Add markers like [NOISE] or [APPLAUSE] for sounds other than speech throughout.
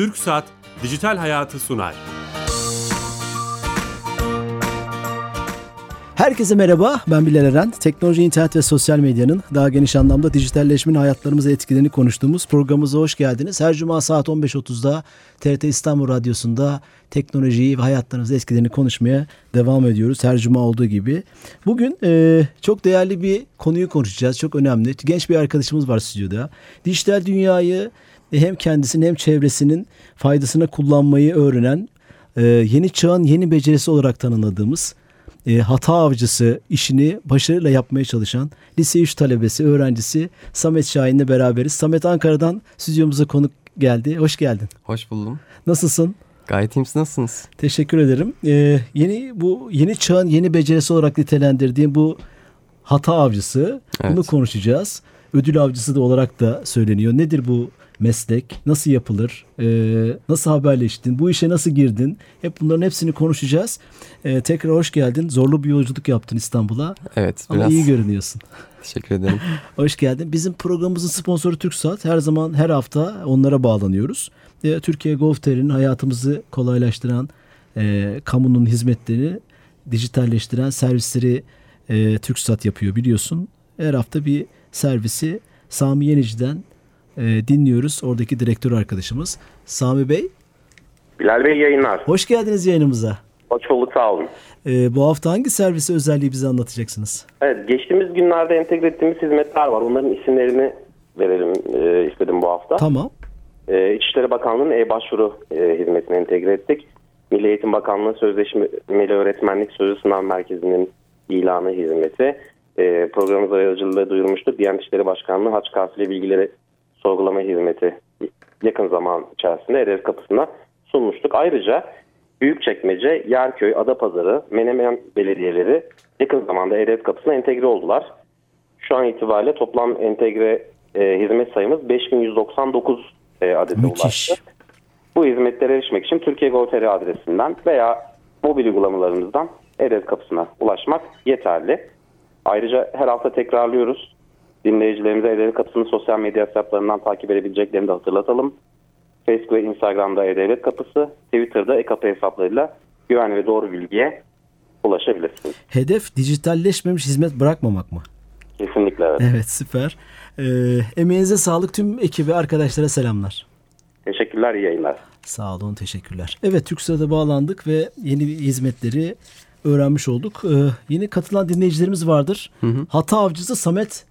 Türk Saat Dijital Hayatı sunar. Herkese merhaba, ben Bilal Eren. Teknoloji, internet ve sosyal medyanın daha geniş anlamda dijitalleşmenin hayatlarımıza etkilerini konuştuğumuz programımıza hoş geldiniz. Her cuma saat 15.30'da TRT İstanbul Radyosu'nda teknolojiyi ve hayatlarımıza etkilerini konuşmaya devam ediyoruz. Her cuma olduğu gibi. Bugün e, çok değerli bir konuyu konuşacağız. Çok önemli. Genç bir arkadaşımız var stüdyoda. Dijital dünyayı hem kendisinin hem çevresinin faydasına kullanmayı öğrenen e, yeni çağın yeni becerisi olarak tanımladığımız e, hata avcısı işini başarıyla yapmaya çalışan lise 3 talebesi, öğrencisi Samet Şahin'le beraberiz. Samet Ankara'dan stüdyomuza konuk geldi. Hoş geldin. Hoş buldum. Nasılsın? Gayet iyiyim. nasılsınız? Teşekkür ederim. Ee, yeni bu yeni çağın yeni becerisi olarak nitelendirdiğim bu hata avcısı. Evet. Bunu konuşacağız. Ödül avcısı da olarak da söyleniyor. Nedir bu meslek, nasıl yapılır, e, nasıl haberleştin, bu işe nasıl girdin? Hep bunların hepsini konuşacağız. E, tekrar hoş geldin. Zorlu bir yolculuk yaptın İstanbul'a. Evet. Ama biraz... iyi görünüyorsun. [LAUGHS] Teşekkür ederim. [LAUGHS] hoş geldin. Bizim programımızın sponsoru TürkSat. Her zaman her hafta onlara bağlanıyoruz. E, Türkiye Gov.tr'in hayatımızı kolaylaştıran e, kamunun hizmetlerini dijitalleştiren servisleri e, TürkSat yapıyor biliyorsun. Her hafta bir servisi Sami Yenici'den e, dinliyoruz. Oradaki direktör arkadaşımız Sami Bey. Bilal Bey yayınlar. Hoş geldiniz yayınımıza. Hoş bulduk sağ olun. E, bu hafta hangi servisi özelliği bize anlatacaksınız? Evet geçtiğimiz günlerde entegre ettiğimiz hizmetler var. Onların isimlerini verelim e, istedim bu hafta. Tamam. E, İçişleri Bakanlığı'nın e-başvuru e, hizmetini entegre ettik. Milli Eğitim Bakanlığı Sözleşmeli Öğretmenlik Sözlü Sınav Merkezi'nin ilanı hizmeti. E, programımız aracılığıyla duyurmuştuk. Diyanet İşleri Başkanlığı Haç Kafile bilgileri sorgulama hizmeti yakın zaman içerisinde Ereğli kapısına sunmuştuk. Ayrıca Büyükçekmece, Yerköy, Adapazarı, Menemen belediyeleri yakın zamanda Ereğli kapısına entegre oldular. Şu an itibariyle toplam entegre e, hizmet sayımız 5199 e, adete Müthiş. ulaştı. Bu hizmetlere erişmek için Türkiye Gov.tr adresinden veya mobil uygulamalarımızdan Ereğli kapısına ulaşmak yeterli. Ayrıca her hafta tekrarlıyoruz dinleyicilerimize Edevi Kapısı'nı sosyal medya hesaplarından takip edebileceklerini de hatırlatalım. Facebook ve Instagram'da E-Devlet Kapısı, Twitter'da e-kapı hesaplarıyla güvenli ve doğru bilgiye ulaşabilirsiniz. Hedef dijitalleşmemiş hizmet bırakmamak mı? Kesinlikle evet. Evet süper. Ee, emeğinize sağlık tüm ekibi arkadaşlara selamlar. Teşekkürler iyi yayınlar. Sağ olun teşekkürler. Evet TürkSat'a bağlandık ve yeni hizmetleri öğrenmiş olduk. Ee, yeni katılan dinleyicilerimiz vardır. Hı hı. Hata avcısı Samet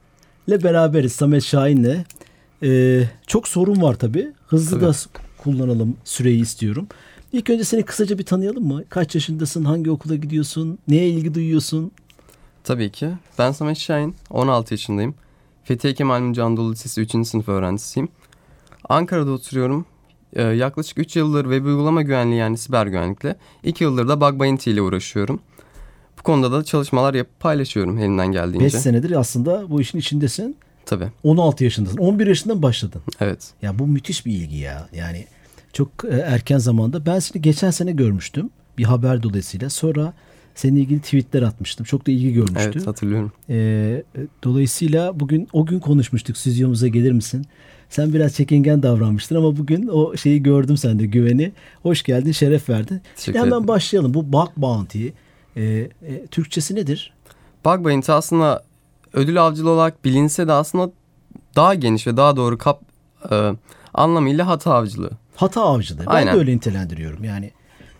ile beraberiz Samet Şahin'le. Ee, çok sorun var tabii. Hızlı tabii. da kullanalım süreyi istiyorum. İlk önce seni kısaca bir tanıyalım mı? Kaç yaşındasın? Hangi okula gidiyorsun? Neye ilgi duyuyorsun? Tabii ki. Ben Samet Şahin. 16 yaşındayım. Fethiye Kemal Anadolu Lisesi 3. sınıf öğrencisiyim. Ankara'da oturuyorum. Ee, yaklaşık 3 yıldır web uygulama güvenliği yani siber güvenlikle. 2 yıldır da bug bounty ile uğraşıyorum. Bu konuda da çalışmalar yapıp paylaşıyorum elimden geldiğince. 5 senedir aslında bu işin içindesin. Tabii. 16 yaşındasın. 11 yaşından başladın. Evet. Ya bu müthiş bir ilgi ya. Yani çok e, erken zamanda. Ben seni geçen sene görmüştüm. Bir haber dolayısıyla. Sonra seninle ilgili tweetler atmıştım. Çok da ilgi görmüştü. Evet hatırlıyorum. Ee, dolayısıyla bugün o gün konuşmuştuk. Stüdyomuza gelir misin? Sen biraz çekingen davranmıştın ama bugün o şeyi gördüm sende güveni. Hoş geldin, şeref verdin. Şimdi hemen başlayalım. Bu bug bounty e, e, Türkçesi nedir? Bug bounty aslında ödül avcılığı olarak bilinse de aslında daha geniş ve daha doğru kap e, anlamıyla hata avcılığı. Hata avcılığı. Ben Aynen. de öyle nitelendiriyorum. Yani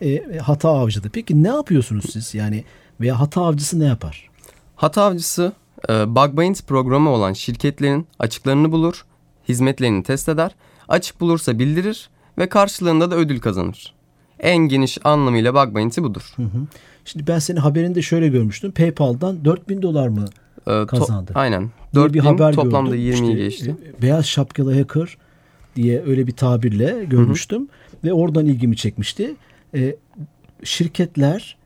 e, hata avcılığı. Peki ne yapıyorsunuz siz? Yani veya hata avcısı ne yapar? Hata avcısı e, bug bounty programı olan şirketlerin açıklarını bulur, hizmetlerini test eder, açık bulursa bildirir ve karşılığında da ödül kazanır. En geniş anlamıyla bug bounty budur. Hı hı. Şimdi ben senin haberinde şöyle görmüştüm. PayPal'dan 4000 dolar mı ee, kazandı? Aynen. 4000 bir haber toplamda 20'yi işte, geçti. E, beyaz şapkalı hacker diye öyle bir tabirle görmüştüm. Hı hı. Ve oradan ilgimi çekmişti. E, şirketler,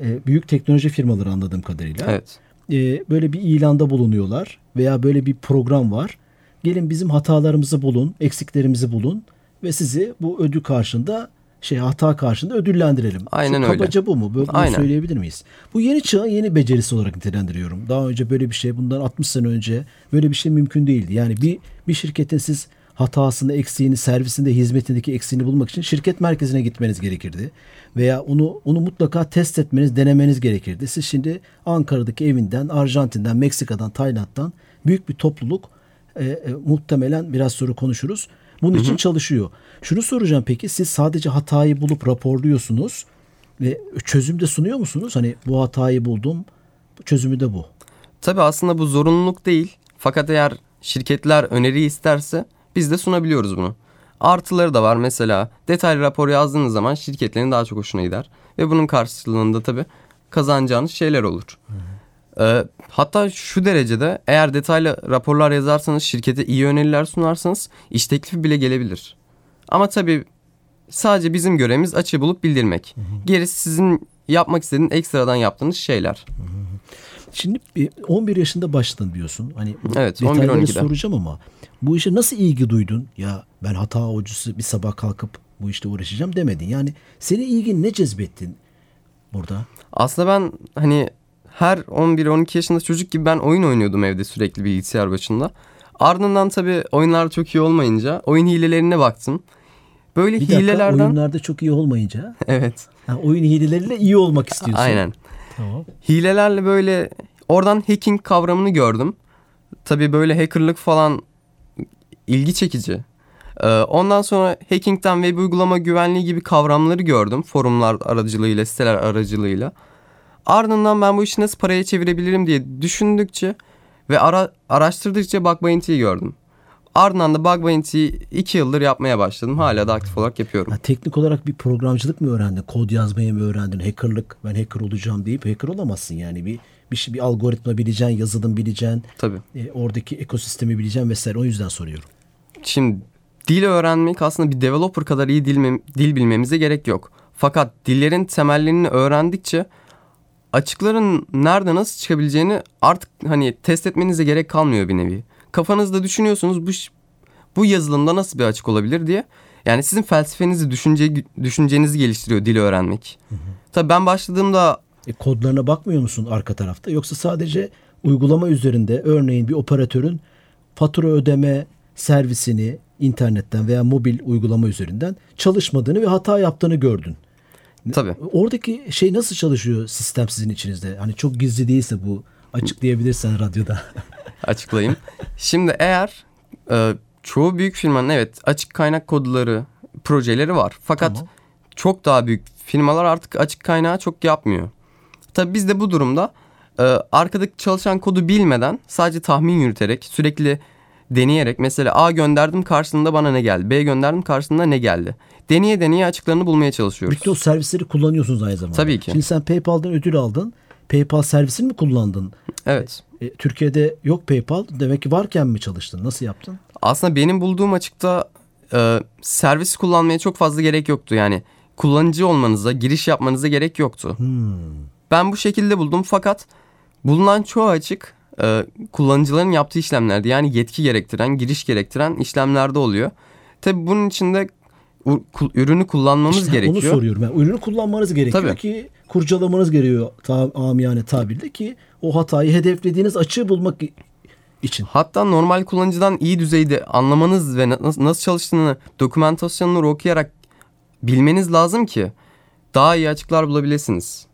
e, büyük teknoloji firmaları anladığım kadarıyla. Evet. E, böyle bir ilanda bulunuyorlar veya böyle bir program var. Gelin bizim hatalarımızı bulun, eksiklerimizi bulun ve sizi bu ödül karşında şey hata karşında ödüllendirelim. Aynen Çok öyle. Kabaca bu mu? Böyle Aynen. söyleyebilir miyiz? Bu yeni çağın yeni becerisi olarak nitelendiriyorum. Daha önce böyle bir şey bundan 60 sene önce böyle bir şey mümkün değildi. Yani bir bir şirketin siz hatasını, eksiğini, servisinde, hizmetindeki eksiğini bulmak için şirket merkezine gitmeniz gerekirdi. Veya onu onu mutlaka test etmeniz, denemeniz gerekirdi. Siz şimdi Ankara'daki evinden, Arjantin'den, Meksika'dan, Tayland'dan büyük bir topluluk e, e, muhtemelen biraz sonra konuşuruz. Bunun için çalışıyor. Şunu soracağım peki siz sadece hatayı bulup raporluyorsunuz ve çözüm de sunuyor musunuz? Hani bu hatayı buldum, çözümü de bu. Tabii aslında bu zorunluluk değil. Fakat eğer şirketler öneri isterse biz de sunabiliyoruz bunu. Artıları da var mesela detaylı rapor yazdığınız zaman şirketlerin daha çok hoşuna gider. Ve bunun karşılığında tabii kazanacağınız şeyler olur. Ee, hatta şu derecede eğer detaylı raporlar yazarsanız şirkete iyi öneriler sunarsanız iş teklifi bile gelebilir. Ama tabii sadece bizim görevimiz açığı bulup bildirmek. Gerisi sizin yapmak istediğiniz ekstradan yaptığınız şeyler. Şimdi bir 11 yaşında başladın diyorsun. Hani Evet, detayları 11-12'de. soracağım ama bu işe nasıl ilgi duydun? Ya ben hata avcısı bir sabah kalkıp bu işte uğraşacağım demedin. Yani senin ilgin ne cezbettin burada? Aslında ben hani her 11-12 yaşında çocuk gibi ben oyun oynuyordum evde sürekli bilgisayar başında. Ardından tabii oyunlar çok iyi olmayınca oyun hilelerine baktım. Böyle Bir dakika hilelerden oyunlarda çok iyi olmayınca [LAUGHS] evet ha, oyun hileleriyle iyi olmak istiyorsun. aynen. Tamam. Hilelerle böyle oradan hacking kavramını gördüm. Tabii böyle hackerlık falan ilgi çekici. Ee, Ondan sonra hackingten web uygulama güvenliği gibi kavramları gördüm. Forumlar aracılığıyla, siteler aracılığıyla. Ardından ben bu işi nasıl paraya çevirebilirim diye düşündükçe ve ara, araştırdıkça Bug Bounty'yi gördüm. Ardından da Bug Bounty'yi iki yıldır yapmaya başladım. Hala da aktif olarak yapıyorum. Ha, teknik olarak bir programcılık mı öğrendin? Kod yazmayı mı öğrendin? Hackerlık, ben hacker olacağım deyip hacker olamazsın yani. Bir bir şey bir algoritma bileceksin, yazılım bileceksin. Tabii. e, oradaki ekosistemi bileceksin vesaire. O yüzden soruyorum. Şimdi dil öğrenmek aslında bir developer kadar iyi dil, dil bilmemize gerek yok. Fakat dillerin temellerini öğrendikçe açıkların nerede nasıl çıkabileceğini artık hani test etmenize gerek kalmıyor bir nevi. Kafanızda düşünüyorsunuz bu bu yazılımda nasıl bir açık olabilir diye. Yani sizin felsefenizi, düşünce, düşüncenizi geliştiriyor dili öğrenmek. Tabii ben başladığımda E, kodlarına bakmıyor musun arka tarafta? Yoksa sadece uygulama üzerinde örneğin bir operatörün fatura ödeme servisini internetten veya mobil uygulama üzerinden çalışmadığını ve hata yaptığını gördün. Tabii Oradaki şey nasıl çalışıyor sistem sizin içinizde? Hani çok gizli değilse bu açıklayabilirsen radyoda. [LAUGHS] açıklayayım. Şimdi eğer e, çoğu büyük firmanın evet açık kaynak kodları, projeleri var. Fakat Tamam. çok daha büyük firmalar artık açık kaynağı çok yapmıyor. Tabii biz de bu durumda e, arkadaki çalışan kodu bilmeden sadece tahmin yürüterek sürekli deneyerek mesela A gönderdim karşılığında bana ne geldi? B gönderdim karşılığında ne geldi? Deneye deneye açıklarını bulmaya çalışıyoruz. Bütün o servisleri kullanıyorsunuz aynı zamanda. Tabii ki. Şimdi sen PayPal'dan ödül aldın. PayPal servisini mi kullandın? Evet. E, Türkiye'de yok PayPal. Demek ki varken mi çalıştın? Nasıl yaptın? Aslında benim bulduğum açıkta e, servis kullanmaya çok fazla gerek yoktu. Yani kullanıcı olmanıza, giriş yapmanıza gerek yoktu. Ben bu şekilde buldum fakat bulunan çoğu açık e, kullanıcıların yaptığı işlemlerdi. Yani yetki gerektiren, giriş gerektiren işlemlerde oluyor. Tabi bunun için de u- ku- ürünü kullanmamız İşte gerekiyor. Onu soruyorum. Yani ürünü kullanmanız gerekiyor Tabii. ki kurcalamanız gerekiyor ta, amiyane tabirle ki o hatayı hedeflediğiniz açığı bulmak için. Hatta normal kullanıcıdan iyi düzeyde anlamanız ve na- nasıl, nasıl çalıştığını dokümantasyonları okuyarak bilmeniz lazım ki daha iyi açıklar bulabilirsiniz.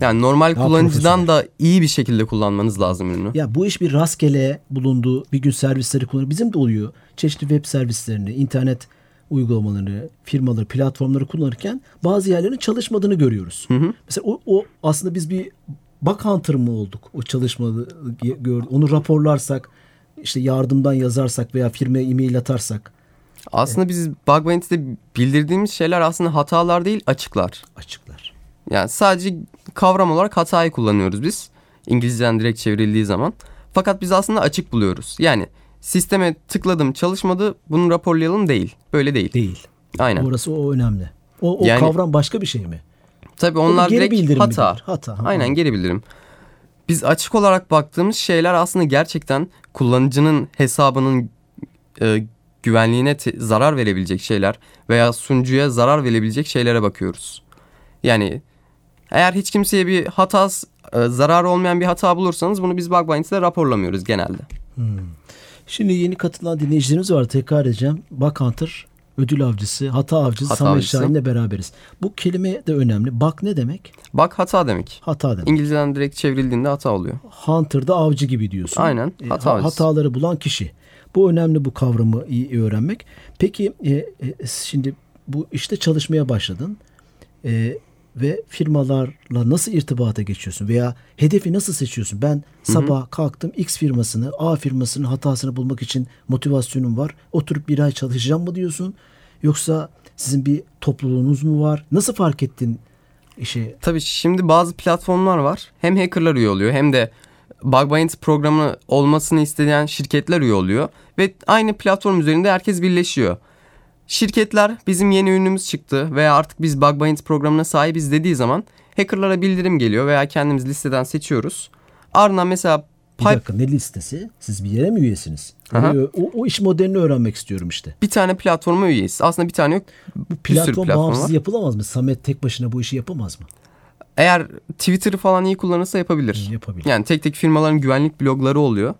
Yani normal Daha kullanıcıdan da iyi bir şekilde kullanmanız lazım ürünü. Ya bu iş bir rastgele bulundu. Bir gün servisleri kullanır. Bizim de oluyor. Çeşitli web servislerini, internet uygulamalarını, firmaları, platformları kullanırken bazı yerlerin çalışmadığını görüyoruz. Mesela o, o aslında biz bir bug hunter mı olduk? O çalışmadı gördük. Onu raporlarsak, işte yardımdan yazarsak veya firmaya e-mail atarsak Aslında biz Bug Bounty'de bildirdiğimiz şeyler aslında hatalar değil açıklar. açıklar. Yani sadece kavram olarak hatayı kullanıyoruz biz. İngilizceden direkt çevrildiği zaman. Fakat biz aslında açık buluyoruz. Yani sisteme tıkladım çalışmadı bunu raporlayalım değil. Böyle değil. Değil. Aynen. Orası o önemli. O, o Yani- kavram başka bir şey mi? Tabii onlar geri direkt hata. midir? Hata. Ha, Aynen geri bildirim. Biz açık olarak baktığımız şeyler aslında gerçekten kullanıcının hesabının e, güvenliğine zarar verebilecek şeyler veya sunucuya zarar verebilecek şeylere bakıyoruz. Yani eğer hiç kimseye bir hata zararı olmayan bir hata bulursanız bunu biz Bug Bounty'de raporlamıyoruz genelde. Şimdi yeni katılan dinleyicilerimiz var. Tekrar edeceğim. Bak Hunter ödül avcısı, hata avcısı Hata Samet. Şahin'le beraberiz. Bu kelime de önemli. Bak ne demek? Bak hata demek. Hata demek. İngilizceden direkt çevrildiğinde hata oluyor. Hunter'da avcı gibi diyorsun. Aynen, E, hata ha- avcısı. hataları bulan kişi. Bu önemli bu kavramı iyi öğrenmek. Peki e, e, şimdi bu işte çalışmaya başladın. E, ve firmalarla nasıl irtibata geçiyorsun veya hedefi nasıl seçiyorsun? Ben sabah kalktım X firmasını, A firmasının hatasını bulmak için motivasyonum var. Oturup bir ay çalışacağım mı diyorsun? Yoksa sizin bir topluluğunuz mu var? Nasıl fark ettin işe? Tabii şimdi bazı platformlar var. Hem hackerlar üye oluyor hem de Bug Bounty programı olmasını isteyen şirketler üye oluyor. Ve aynı platform üzerinde herkes birleşiyor. Şirketler bizim yeni ürünümüz çıktı veya artık biz Bug Bounty programına sahibiz dediği zaman hackerlara bildirim geliyor veya kendimiz listeden seçiyoruz. Ardından mesela Bir Pipe dakika ne listesi? Siz bir yere mi üyesiniz? Orayı- O, o iş modelini öğrenmek istiyorum işte. bir tane platforma üyeyiz. Aslında bir tane yok. Bu Bir platform platform bağımsız var. yapılamaz mı? Samet tek başına bu işi yapamaz mı? Eğer Twitter'ı falan iyi kullanırsa yapabilir. Yapabilir. Yani tek tek firmaların güvenlik blogları oluyor.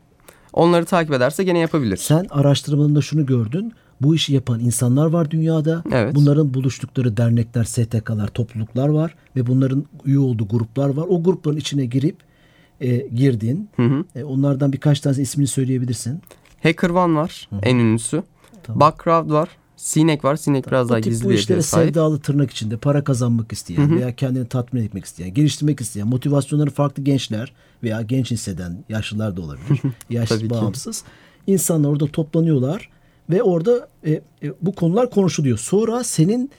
Onları takip ederse gene yapabilir. Sen araştırmalarında şunu gördün. Bu işi yapan insanlar var dünyada. Evet. Bunların buluştukları dernekler, STK'lar, topluluklar var ve bunların üye olduğu gruplar var. O grupların içine girip e, girdin. E, onlardan birkaç tanesi ismini söyleyebilirsin. HackerOne var en ünlüsü. Bugcraft var. Sinek var. Sinek biraz daha tip gizli bu bir işlere sahip. sevdalı tırnak içinde para kazanmak isteyen veya kendini tatmin etmek isteyen, geliştirmek isteyen, motivasyonları farklı gençler veya genç hisseden yaşlılar da olabilir. Yaş Tabii ki. bağımsız. İnsanlar orada toplanıyorlar ve orada e, e, bu konular konuşuluyor. Sonra senin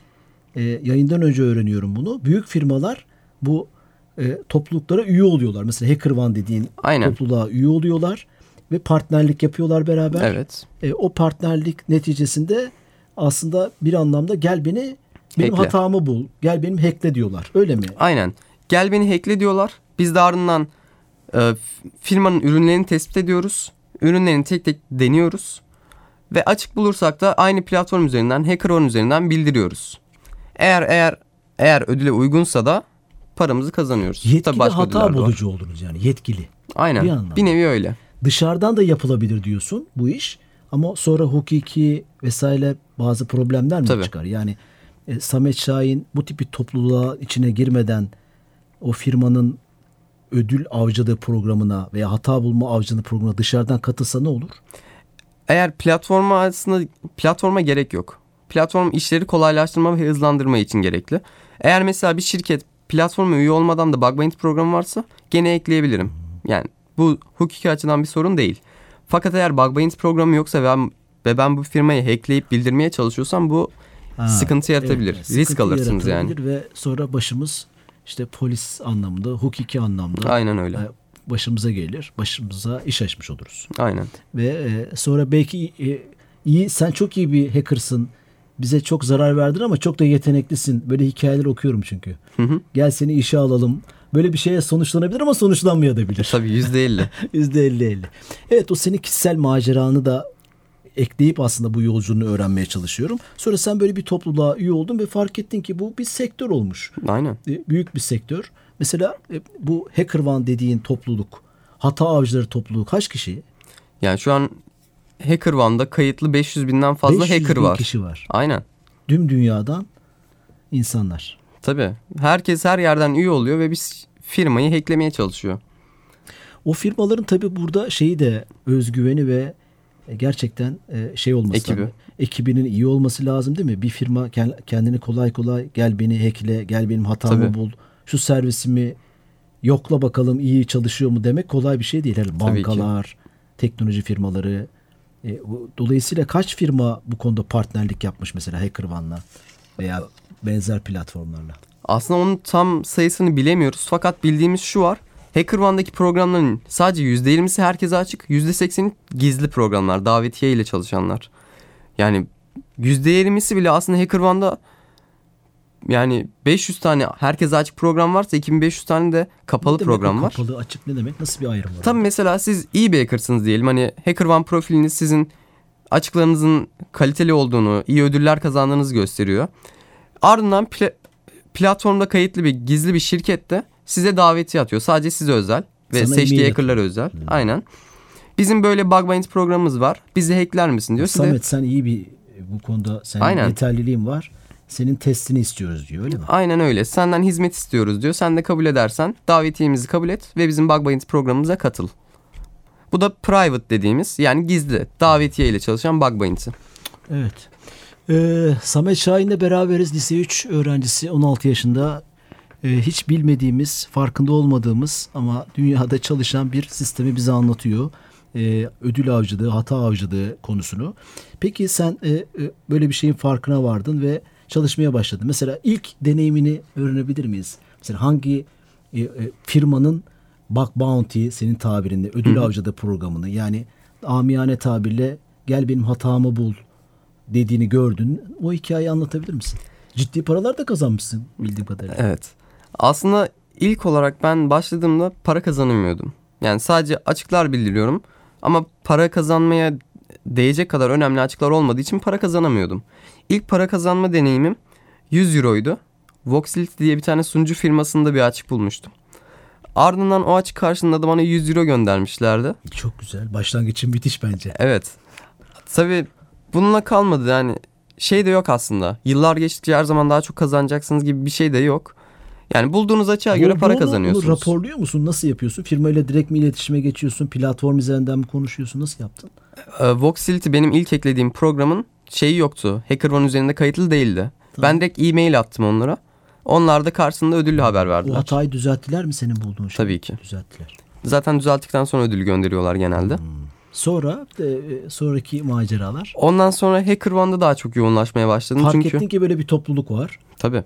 e, yayından önce öğreniyorum bunu. Büyük firmalar bu e, topluluklara üye oluyorlar. Mesela HackerOne dediğin Aynen. topluluğa üye oluyorlar ve partnerlik yapıyorlar beraber. Evet. E, o partnerlik neticesinde aslında bir anlamda gel beni benim Hackle. hatamı bul. Gel benim hackle diyorlar. Öyle mi? Aynen. Gel beni hackle diyorlar. Biz de ardından e, firmanın ürünlerini tespit ediyoruz. Ürünlerini tek tek deniyoruz. Ve açık bulursak da aynı platform üzerinden HackerOne üzerinden bildiriyoruz. Eğer eğer eğer ödüle uygunsa da paramızı kazanıyoruz. Yetkili Tabii başka hata bulucu oldunuz yani yetkili. Aynen. Bir Bir, nevi öyle. Dışarıdan da yapılabilir diyorsun bu iş. Ama sonra hukuki vesaire bazı problemler mi Tabii. çıkar? Yani e, Samet Şahin bu tip bir topluluğa içine girmeden o firmanın ödül avcılığı programına veya hata bulma avcılığı programına dışarıdan katılsa ne olur? Eğer platforma aslında platforma gerek yok. Platform işleri kolaylaştırma ve hızlandırma için gerekli. Eğer mesela bir şirket platforma üye olmadan da bug bounty programı varsa gene ekleyebilirim. Yani bu hukuki açıdan bir sorun değil. Fakat eğer bug bounty programı yoksa ve ben, ve ben bu firmayı hackleyip bildirmeye çalışıyorsam bu Ha, sıkıntı yaratabilir. evet, Risk sıkıntı alırsınız yani. Ve sonra başımız işte polis anlamında, hukuki anlamda Aynen öyle. E, başımıza gelir. Başımıza iş açmış oluruz. Aynen. Ve e, sonra belki e, iyi sen çok iyi bir hackersın. Bize çok zarar verdin ama çok da yeteneklisin. Böyle hikayeler okuyorum çünkü. Gel seni işe alalım. Böyle bir şeye sonuçlanabilir ama sonuçlanmayabilir. Tabii %50. %50-50. [LAUGHS] Evet o senin kişisel maceranı da ekleyip aslında bu yolculuğunu öğrenmeye çalışıyorum. Sonra sen böyle bir topluluğa üye oldun ve fark ettin ki bu bir sektör olmuş. Aynen. E, Büyük bir sektör. Mesela e, bu HackerOne dediğin topluluk, hata avcıları topluluğu kaç kişi? Yani şu an HackerOne'da kayıtlı 500 binden fazla 500 hacker bin var. kişi var. Aynen. Tüm dünyadan insanlar. Tabii. Herkes her yerden üye oluyor ve biz firmayı hacklemeye çalışıyor. O firmaların tabii burada şeyi de özgüveni ve gerçekten e, şey olması Ekibi. lazım. Ekibinin iyi olması lazım değil mi? Bir firma ken- kendini kolay kolay gel beni hackle, gel benim hatamı Tabii. bul, şu servisimi yokla bakalım iyi çalışıyor mu demek kolay bir şey değil. Ki. bankalar, teknoloji firmaları. E, dolayısıyla kaç firma bu konuda partnerlik yapmış mesela HackerOne'la veya benzer platformlarla? Aslında onun tam sayısını bilemiyoruz fakat bildiğimiz şu var. HackerOne'daki programların sadece %20'si herkese açık. %80'i gizli programlar, davetiye ile çalışanlar. Yani %20'si bile aslında HackerOne'da yani 500 tane herkese açık program varsa 2500 tane de kapalı Ne program var. Kapalı açık ne demek? Nasıl bir ayrım var? Tabii mesela siz iyi bir hackersınız diyelim. Hani HackerOne profiliniz sizin açıklarınızın kaliteli olduğunu, iyi ödüller kazandığınızı gösteriyor. Ardından pla- platformda kayıtlı bir gizli bir şirkette size davetiye atıyor. Sadece size özel ve Sana seçtiği hackerlara özel. Aynen. Bizim böyle bug bounty programımız var. Bizi hackler misin diyor. Samet sen iyi bir bu konuda senin Aynen. var. Senin testini istiyoruz diyor öyle mi? Aynen öyle. Senden hizmet istiyoruz diyor. Sen de kabul edersen davetiyemizi kabul et ve bizim Bug programımıza katıl. Bu da private dediğimiz yani gizli davetiye ile çalışan Bug. Evet. Ee, Samet Şahin'le beraberiz. Lise 3 öğrencisi 16 yaşında. Ee, hiç bilmediğimiz, farkında olmadığımız ama dünyada çalışan bir sistemi bize anlatıyor. Ee, ödül avcılığı, hata avcılığı konusunu. Peki sen e, e, böyle bir şeyin farkına vardın ve çalışmaya başladın. Mesela ilk deneyimini öğrenebilir miyiz? Mesela hangi e, e, firmanın Bug Bounty senin tabirinde ödül avcılığı programını yani amiyane tabirle gel benim hatamı bul dediğini gördün. O hikayeyi anlatabilir misin? Ciddi paralar da kazanmışsın bildiğim kadarıyla. Evet. Aslında ilk olarak ben başladığımda para kazanamıyordum. Yani sadece açıklar bildiriyorum ama para kazanmaya değecek kadar önemli açıklar olmadığı için para kazanamıyordum. İlk para kazanma deneyimim 100 euroydu. Voxlit diye bir tane sunucu firmasında bir açık bulmuştum. Ardından o açık karşılığında da bana 100 euro göndermişlerdi. Çok güzel. Başlangıçın müthiş bence. Evet. Tabii bununla kalmadı yani şey de yok aslında. Yıllar geçtikçe her zaman daha çok kazanacaksınız gibi bir şey de yok. Yani bulduğunuz açığa göre para kazanıyorsunuz. Bunu raporluyor musun? Nasıl yapıyorsun? Firmayla direkt mi iletişime geçiyorsun? Platform üzerinden mi konuşuyorsun? Nasıl yaptın? Ee, Voxility benim ilk eklediğim programın şeyi yoktu. HackerOne üzerinde kayıtlı değildi. Ben direkt e-mail attım onlara. Onlar da karşısında ödüllü haber O verdiler. hatayı düzelttiler mi senin bulduğun şey? Tabii ki. Düzelttiler. Zaten düzelttikten sonra ödülü gönderiyorlar genelde. Sonra e, e, sonraki maceralar. Ondan sonra HackerOne'da daha çok yoğunlaşmaya başladım. Fark çünkü ettin ki böyle bir topluluk var. Tabii.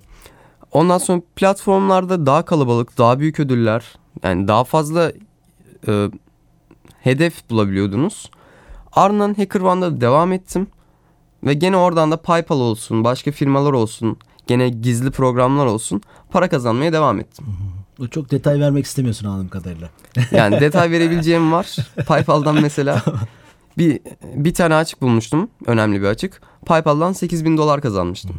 Ondan sonra platformlarda daha kalabalık, daha büyük ödüller, yani daha fazla e, hedef bulabiliyordunuz. Ardından HackerOne'da devam ettim. Ve gene oradan da PayPal olsun, başka firmalar olsun, gene gizli programlar olsun para kazanmaya devam ettim. O çok detay vermek istemiyorsun anladığım kadarıyla. [LAUGHS] Yani detay verebileceğim var. PayPal'dan mesela [LAUGHS] bir bir tane açık bulmuştum. Önemli bir açık. PayPal'dan 8000 dolar kazanmıştım.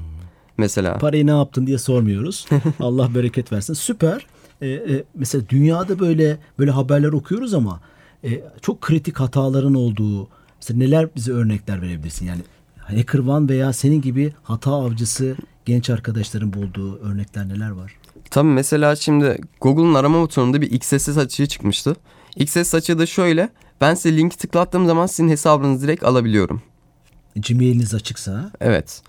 Mesela. Parayı ne yaptın diye sormuyoruz. [LAUGHS] Allah bereket versin. Süper. Ee, e, mesela dünyada böyle böyle haberler okuyoruz ama e, çok kritik hataların olduğu mesela neler bize örnekler verebilirsin? Yani Hacker One veya senin gibi hata avcısı genç arkadaşların bulduğu örnekler neler var? Tabii mesela şimdi Google'un arama motorunda bir XSS açığı çıkmıştı. XSS açığı da şöyle. Ben size linki tıklattığım zaman sizin hesabınızı direkt alabiliyorum. Gmail'iniz açıksa. Evet.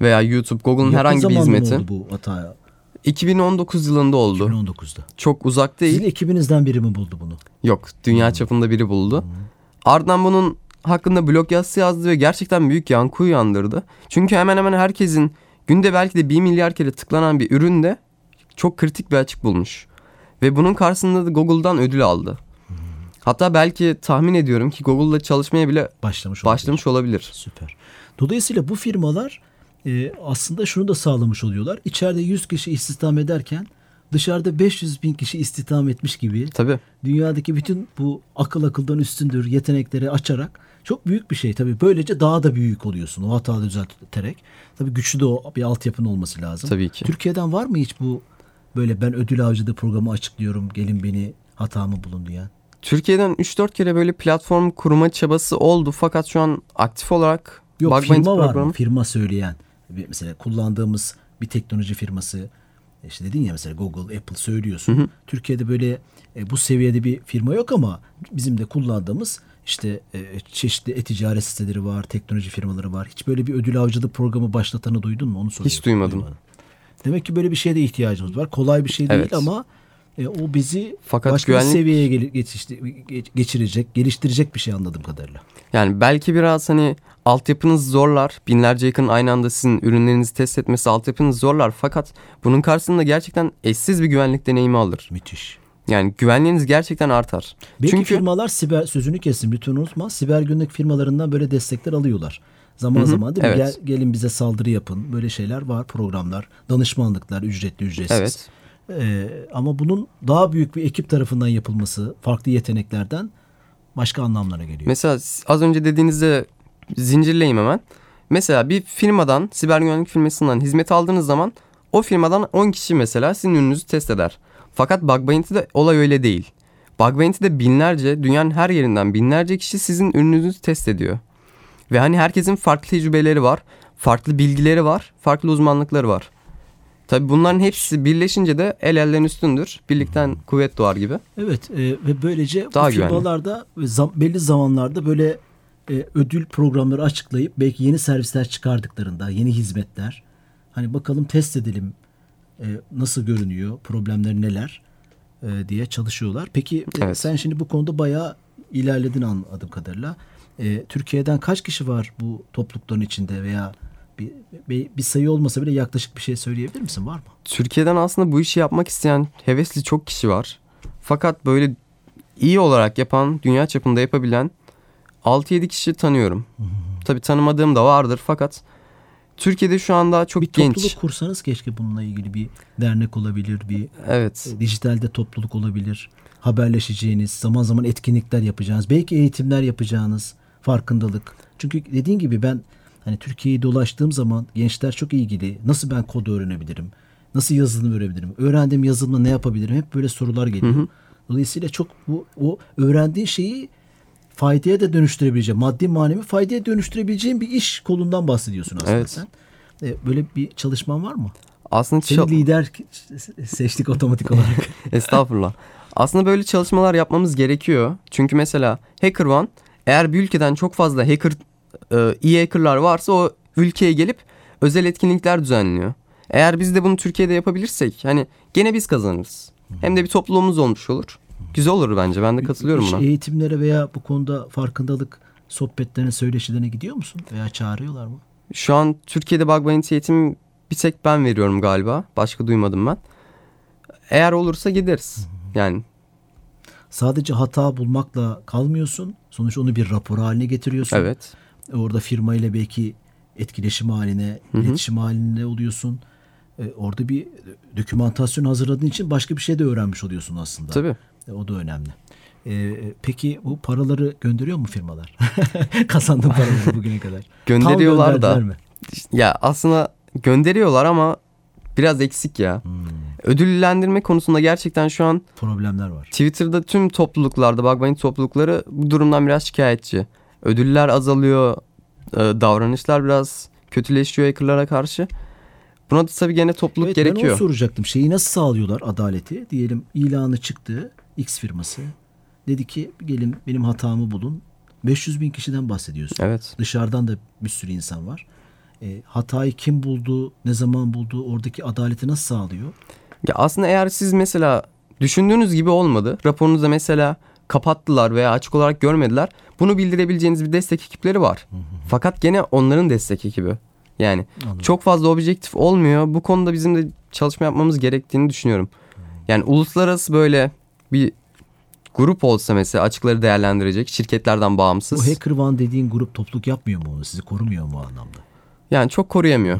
Veya YouTube, Google'un yakın herhangi bir hizmeti. oldu bu hata? 2019 yılında oldu. 2019'da. Çok uzak değil. Sizin ekibinizden biri mi buldu bunu? Yok. Dünya çapında biri buldu. Ardından bunun hakkında blog yazısı yazdı ve gerçekten büyük yankı uyandırdı. Çünkü hemen hemen herkesin günde belki de 1 milyar kere tıklanan bir üründe çok kritik bir açık bulmuş. Ve bunun karşısında da Google'dan ödül aldı. Hatta belki tahmin ediyorum ki Google'da çalışmaya bile Başlamış olabilir. başlamış olabilir. Süper. Dolayısıyla bu firmalar e, aslında şunu da sağlamış oluyorlar. İçeride 100 kişi istihdam ederken dışarıda 500 bin kişi istihdam etmiş gibi Tabii. dünyadaki bütün bu akıl akıldan üstündür yetenekleri açarak çok büyük bir şey. Tabii böylece daha da büyük oluyorsun o hataları düzelterek. Tabii güçlü de o bir altyapın olması lazım. Tabii ki. Türkiye'den var mı hiç bu böyle ben ödül avcılığı programı açıklıyorum gelin beni hatamı bulun diyen? Türkiye'den 3-4 kere böyle platform kurma çabası oldu fakat şu an aktif olarak Yok Bug firma var mı? Firma söyleyen. Bir- Mesela kullandığımız bir teknoloji firması işte dedin ya mesela Google, Apple söylüyorsun. Türkiye'de böyle e, bu seviyede bir firma yok ama bizim de kullandığımız işte e, çeşitli e-ticaret siteleri var, teknoloji firmaları var. Hiç böyle bir ödül avcılık programı başlatanı duydun mu? Onu soruyorum. duymadım. Demek ki böyle bir şeye de ihtiyacımız var. Kolay bir şey değil Evet. ama e, o bizi Fakat başka güvenlik- bir seviyeye geçişti- geç- geçirecek, geliştirecek bir şey anladığım kadarıyla. Yani belki biraz hani altyapınız zorlar. Binlerce yakın aynı anda sizin ürünlerinizi test etmesi altyapınız zorlar. Fakat bunun karşısında gerçekten eşsiz bir güvenlik deneyimi alır. Müthiş. Yani güvenliğiniz gerçekten artar. Belki Çünkü firmalar siber sözünü kesin lütfen unutma. Siber güvenlik firmalarından böyle destekler alıyorlar. Zaman zaman değil mi? evet. Gel, gelin bize saldırı yapın. Böyle şeyler var programlar. Danışmanlıklar ücretli ücretsiz. Evet. Ee, ama bunun daha büyük bir ekip tarafından yapılması farklı yeteneklerden başka anlamlara geliyor. mesela az önce dediğinizde zincirleyeyim hemen. Mesela bir firmadan, siber güvenlik firmasından hizmet aldığınız zaman o firmadan 10 kişi mesela sizin ürününüzü test eder. Fakat Bug Bounty'de olay öyle değil. Bug Bounty'de binlerce, dünyanın her yerinden binlerce kişi sizin ürününüzü test ediyor. Ve hani herkesin farklı tecrübeleri var, farklı bilgileri var, farklı uzmanlıkları var. Tabi bunların hepsi birleşince de el elden üstündür. Birlikten kuvvet doğar gibi. Evet e, ve böylece Daha bu firmalarda zam- belli zamanlarda böyle e, ödül programları açıklayıp belki yeni servisler çıkardıklarında yeni hizmetler hani bakalım test edelim e, nasıl görünüyor problemler neler e, diye çalışıyorlar. Peki e, Evet. sen şimdi bu konuda bayağı ilerledin anladığım kadarıyla. E, Türkiye'den kaç kişi var bu toplulukların içinde veya bir, bir, bir sayı olmasa bile yaklaşık bir şey söyleyebilir misin? Var mı? Türkiye'den aslında bu işi yapmak isteyen hevesli çok kişi var. Fakat böyle iyi olarak yapan, dünya çapında yapabilen 6-7 kişi tanıyorum. Tabii tanımadığım da vardır fakat Türkiye'de şu anda çok Bir genç. topluluk kursanız keşke bununla ilgili bir dernek olabilir, bir Evet. dijitalde topluluk olabilir. Haberleşeceğiniz, zaman zaman etkinlikler yapacağınız, belki eğitimler yapacağınız, farkındalık. Çünkü dediğin gibi ben hani Türkiye'yi dolaştığım zaman gençler çok ilgili. Nasıl ben kod öğrenebilirim? Nasıl yazılım öğrenebilirim? Öğrendiğim yazılımla ne yapabilirim? Hep böyle sorular geliyor. Dolayısıyla çok bu o öğrendiğin şeyi faydaya da dönüştürebileceğim. Maddi manevi faydaya dönüştürebileceğim bir iş kolundan bahsediyorsun aslında Evet. sen. E, Böyle bir çalışman var mı? Aslında Seni çal- lider seçtik otomatik olarak. [LAUGHS] Estağfurullah. Aslında böyle çalışmalar yapmamız gerekiyor. Çünkü mesela HackerOne eğer bir ülkeden çok fazla hacker e, iyi hackerlar varsa o ülkeye gelip özel etkinlikler düzenliyor. Eğer biz de bunu Türkiye'de yapabilirsek hani gene biz kazanırız. Hem de bir topluluğumuz olmuş olur. Güzel olur bence. Ben de katılıyorum Hiç buna. eğitimlere veya bu konuda farkındalık sohbetlerine, söyleşilerine gidiyor musun? Veya çağırıyorlar mı? Şu an Türkiye'de bug bounty eğitimi bir tek ben veriyorum galiba. Başka duymadım ben. Eğer olursa gideriz. Yani Sadece hata bulmakla kalmıyorsun. Sonuç onu bir rapor haline getiriyorsun. evet. Orada firma ile belki etkileşim haline, iletişim halinde oluyorsun. E, orada bir dokümantasyon hazırladığın için başka bir şey de öğrenmiş oluyorsun aslında. Tabii. E, o da önemli. E, peki bu paraları gönderiyor mu firmalar? [LAUGHS] Kazandığın paraları bugüne kadar. [LAUGHS] Gönderiyorlar da. mi? Ya aslında gönderiyorlar ama biraz eksik ya. Hmm. Ödüllendirme konusunda gerçekten şu an Problemler var. Twitter'da tüm topluluklarda bug toplulukları bu durumdan biraz şikayetçi. Ödüller azalıyor, e, davranışlar biraz kötüleşiyor hackerlara karşı. Buna da tabii gene topluluk Evet, Ben onu gerekiyor. soracaktım. Şeyi nasıl sağlıyorlar adaleti? Diyelim ilanı çıktı X firması. Dedi ki gelin benim hatamı bulun. 500 bin kişiden bahsediyorsun. Evet. Dışarıdan da bir sürü insan var. E, hatayı kim buldu, ne zaman buldu, oradaki adaleti nasıl sağlıyor? Ya aslında eğer siz mesela düşündüğünüz gibi olmadı. Raporunuzda mesela kapattılar veya açık olarak görmediler. Bunu bildirebileceğiniz bir destek ekipleri var. Fakat gene onların destek ekibi. Yani Anladım. çok fazla objektif olmuyor. Bu konuda bizim de çalışma yapmamız gerektiğini düşünüyorum. Yani uluslararası böyle bir grup olsa mesela açıkları değerlendirecek şirketlerden Bu bağımsız. Hacker One dediğin grup topluluk yapmıyor mu onu? Sizi korumuyor mu o anlamda? Yani çok koruyamıyor.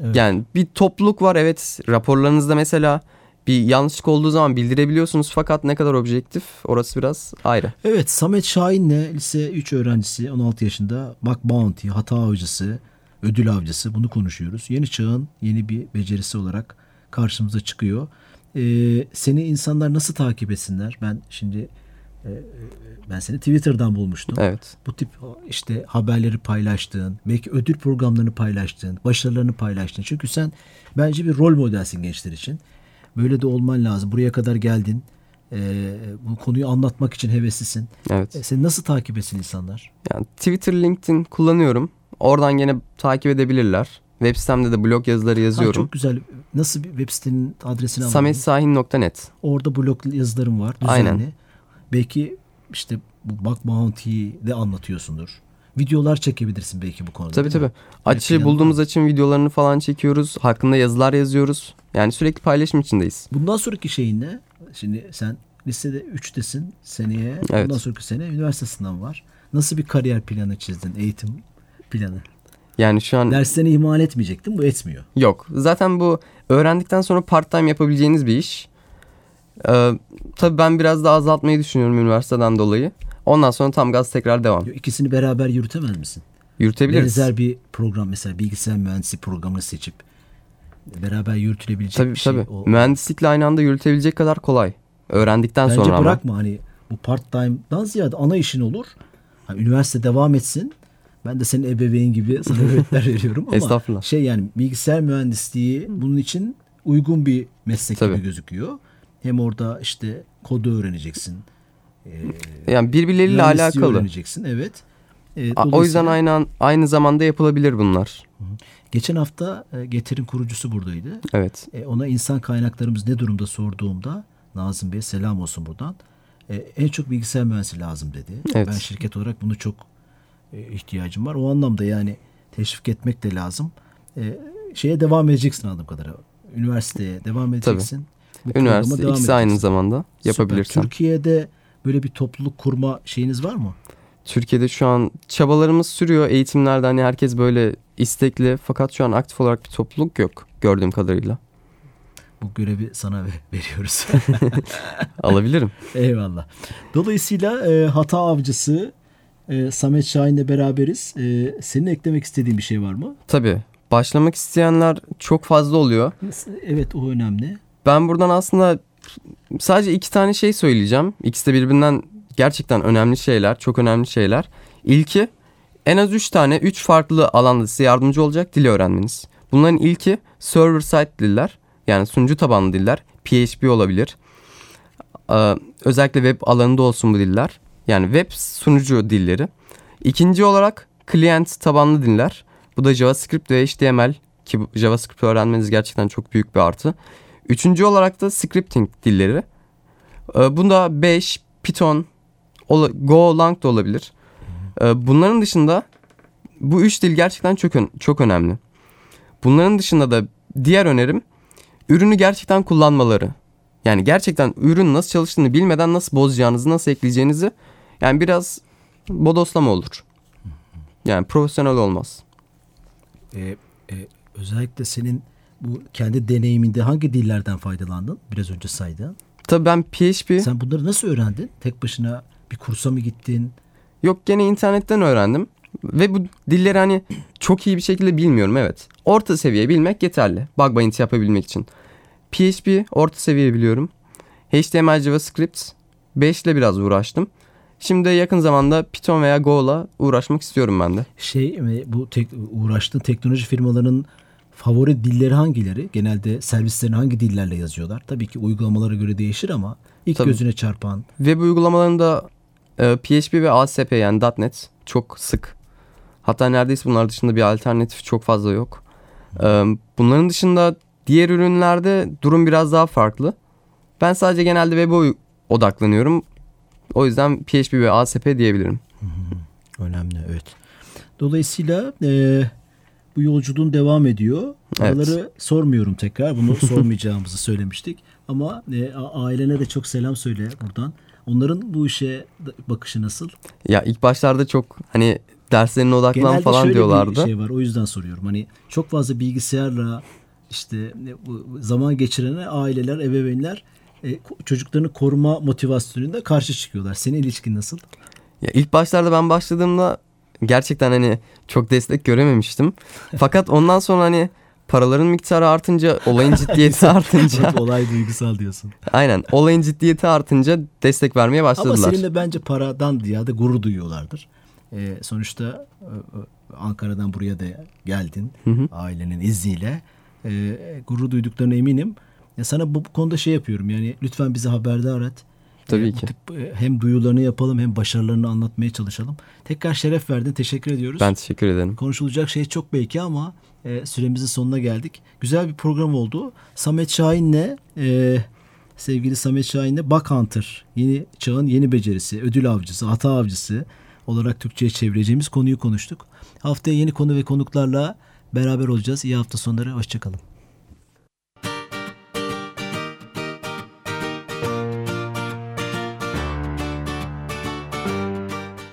Evet. Yani bir topluluk var evet raporlarınızda mesela bir yanlışlık olduğu zaman bildirebiliyorsunuz fakat ne kadar objektif orası biraz ayrı. Evet Samet Şahin'le lise 3 öğrencisi 16 yaşında Bug Bounty, hata avcısı, ödül avcısı bunu konuşuyoruz. Yeni çağın yeni bir becerisi olarak karşımıza çıkıyor. Ee, seni insanlar nasıl takip etsinler? Ben şimdi e, ben seni Twitter'dan bulmuştum. Evet. Bu tip işte haberleri paylaştığın, belki ödül programlarını paylaştığın, başarılarını paylaştığın. Çünkü sen bence bir rol modelsin gençler için. Böyle de olman lazım. Buraya kadar geldin. Ee, bu konuyu anlatmak için heveslisin. Evet. E, seni nasıl takip etsin insanlar? Yani Twitter, LinkedIn kullanıyorum. Oradan gene takip edebilirler. Web sitemde de blog yazıları Ha, yazıyorum. çok güzel. Nasıl bir web sitenin adresini alalım? Sametsahin.net. Orada blog yazılarım var. Düzenli. Aynen. Belki işte bu Bug Bounty'yi de anlatıyorsundur. Videolar çekebilirsin belki bu konuda. Tabii tabii. mi? Açı bulduğumuz açın videolarını falan çekiyoruz. Hakkında yazılar yazıyoruz. Yani sürekli paylaşım içindeyiz. Bundan sonraki şeyin ne? Şimdi sen lisede 3'tesin seneye. Evet. Bundan sonraki sene üniversite sınavı var. Nasıl bir kariyer planı çizdin? Eğitim planı. Yani şu an Derslerini ihmal etmeyecektin. Bu etmiyor. yok. Zaten bu öğrendikten sonra part time yapabileceğiniz bir iş. Ee, tabii ben biraz daha azaltmayı düşünüyorum üniversiteden dolayı. Ondan sonra tam gaz tekrar devam. İkisini beraber yürütemez misin? Yürütebiliriz. Benzer bir program mesela bilgisayar mühendisi programını seçip beraber yürütülebilecek Tabii bir şey. tabii. Mühendislikle aynı anda yürütebilecek kadar kolay. Öğrendikten Bence sonra ama. bırakma hani bu part time'dan ziyade ana işin olur. Hani üniversite devam etsin. Ben de senin ebeveyn gibi sana [LAUGHS] öğretler veriyorum ama Estağfurullah. şey yani bilgisayar mühendisliği bunun için uygun bir meslek gibi Tabii. gözüküyor. Hem orada işte kodu öğreneceksin. Yani birbirleriyle mühendisliği alakalı. öğreneceksin. Evet. E, A- O yüzden dolayısıyla aynı aynı zamanda yapılabilir bunlar. Geçen hafta e, Getir'in kurucusu buradaydı. Evet. E, ona insan kaynaklarımız ne durumda sorduğumda Nazım Bey selam olsun buradan. E, en çok bilgisayar mühendisi lazım dedi. Evet. Ben şirket olarak bunu çok e, ihtiyacım var. O anlamda yani teşvik etmek de lazım. E, şeye devam edeceksin anladığım kadarıyla. Üniversiteye devam edeceksin. Programa Üniversite ikisi aynı edeceksin. zamanda Süper. yapabilirsen. Türkiye'de böyle bir topluluk kurma şeyiniz var mı? Türkiye'de şu an çabalarımız sürüyor. Eğitimlerde hani herkes böyle istekli fakat şu an aktif olarak bir topluluk yok gördüğüm kadarıyla. Bu görevi sana ve- [LAUGHS] veriyoruz. [LAUGHS] Alabilirim. Eyvallah. Dolayısıyla e, hata avcısı e, Samet Şahin'le beraberiz. E, senin eklemek istediğin bir şey var mı? Tabii. Başlamak isteyenler çok fazla oluyor. Evet o önemli. Ben buradan aslında sadece iki tane şey söyleyeceğim. İkisi de birbirinden gerçekten önemli şeyler, çok önemli şeyler. İlki en az üç tane, üç farklı alanda size yardımcı olacak dil öğrenmeniz. Bunların ilki server side diller, yani sunucu tabanlı diller. PHP olabilir. Ee, özellikle web alanında olsun bu diller. Yani web sunucu dilleri. İkinci olarak client tabanlı diller. Bu da JavaScript ve HTML ki JavaScript öğrenmeniz gerçekten çok büyük bir artı. Üçüncü olarak da scripting dilleri. Ee, Bunda Bash, Python, ola- Golang da olabilir. Ee, Bunların dışında bu üç dil gerçekten çok çok önemli. Bunların dışında da diğer önerim ürünü gerçekten kullanmaları. Yani gerçekten ürün nasıl çalıştığını bilmeden nasıl bozacağınızı, nasıl ekleyeceğinizi yani biraz bodoslama olur. Yani profesyonel olmaz. E, e, özellikle senin bu kendi deneyiminde hangi dillerden faydalandın? Biraz önce saydın. Tabii ben PHP Sen bunları nasıl öğrendin? Tek başına bir kursa mı gittin? Yok gene internetten öğrendim. Ve bu dilleri hani çok iyi bir şekilde bilmiyorum evet. Orta seviye bilmek yeterli. Bug bounty yapabilmek için. PHP orta seviye biliyorum. HTML, JavaScript 5 ile biraz uğraştım. Şimdi yakın zamanda Python veya Go'la uğraşmak istiyorum ben de. Şey bu tek, uğraştığın teknoloji firmalarının favori dilleri hangileri? Genelde servislerini hangi dillerle yazıyorlar? Tabii ki uygulamalara göre değişir ama ilk Tabii. gözüne çarpan Web uygulamalarında e, PHP ve ASP yani .NET çok sık. Hatta neredeyse bunlar dışında bir alternatif çok fazla yok. E, bunların dışında diğer ürünlerde durum biraz daha farklı. Ben sadece genelde web'e odaklanıyorum. O yüzden PHP ve ASP diyebilirim. önemli evet. Dolayısıyla e, bu yolculuğun devam ediyor. Evet. Buraları sormuyorum tekrar. Bunu sormayacağımızı söylemiştik. Ama e, ailene de çok selam söyle buradan. Onların bu işe bakışı nasıl? Ya ilk başlarda çok hani derslerine odaklan Genelde falan şöyle diyorlardı. bir şey var. O yüzden soruyorum. Hani çok fazla bilgisayarla işte zaman geçirene aileler, ebeveynler e, çocuklarını koruma motivasyonunda karşı çıkıyorlar. Senin ilişkin nasıl? Ya ilk başlarda ben başladığımda gerçekten hani çok destek görememiştim. [LAUGHS] Fakat ondan sonra hani paraların miktarı artınca, olayın [LAUGHS] ciddiyeti artınca, Evet, olay duygusal diyorsun. aynen olayın ciddiyeti artınca destek vermeye Ama başladılar. seninle bence paradan ziyade gurur duyuyorlardır. E, sonuçta e, e, Ankara'dan buraya da geldin Hı hı. ailenin izniyle. E, gurur duyduklarına eminim. Ya sana bu konuda şey yapıyorum yani lütfen bizi haberdar et. Tabii E, bu ki. tip, e, hem duyularını yapalım hem başarılarını anlatmaya çalışalım. Tekrar şeref verdin. Teşekkür ediyoruz. Ben teşekkür ederim. Konuşulacak şey çok belki ama e, süremizin sonuna geldik. Güzel bir program oldu. Samet Şahin'le e, sevgili Samet Şahin'le Bug Hunter yeni çağın yeni becerisi, ödül avcısı, hata avcısı olarak Türkçe'ye çevireceğimiz konuyu konuştuk. Haftaya yeni konu ve konuklarla beraber olacağız. İyi hafta sonları. Hoşçakalın.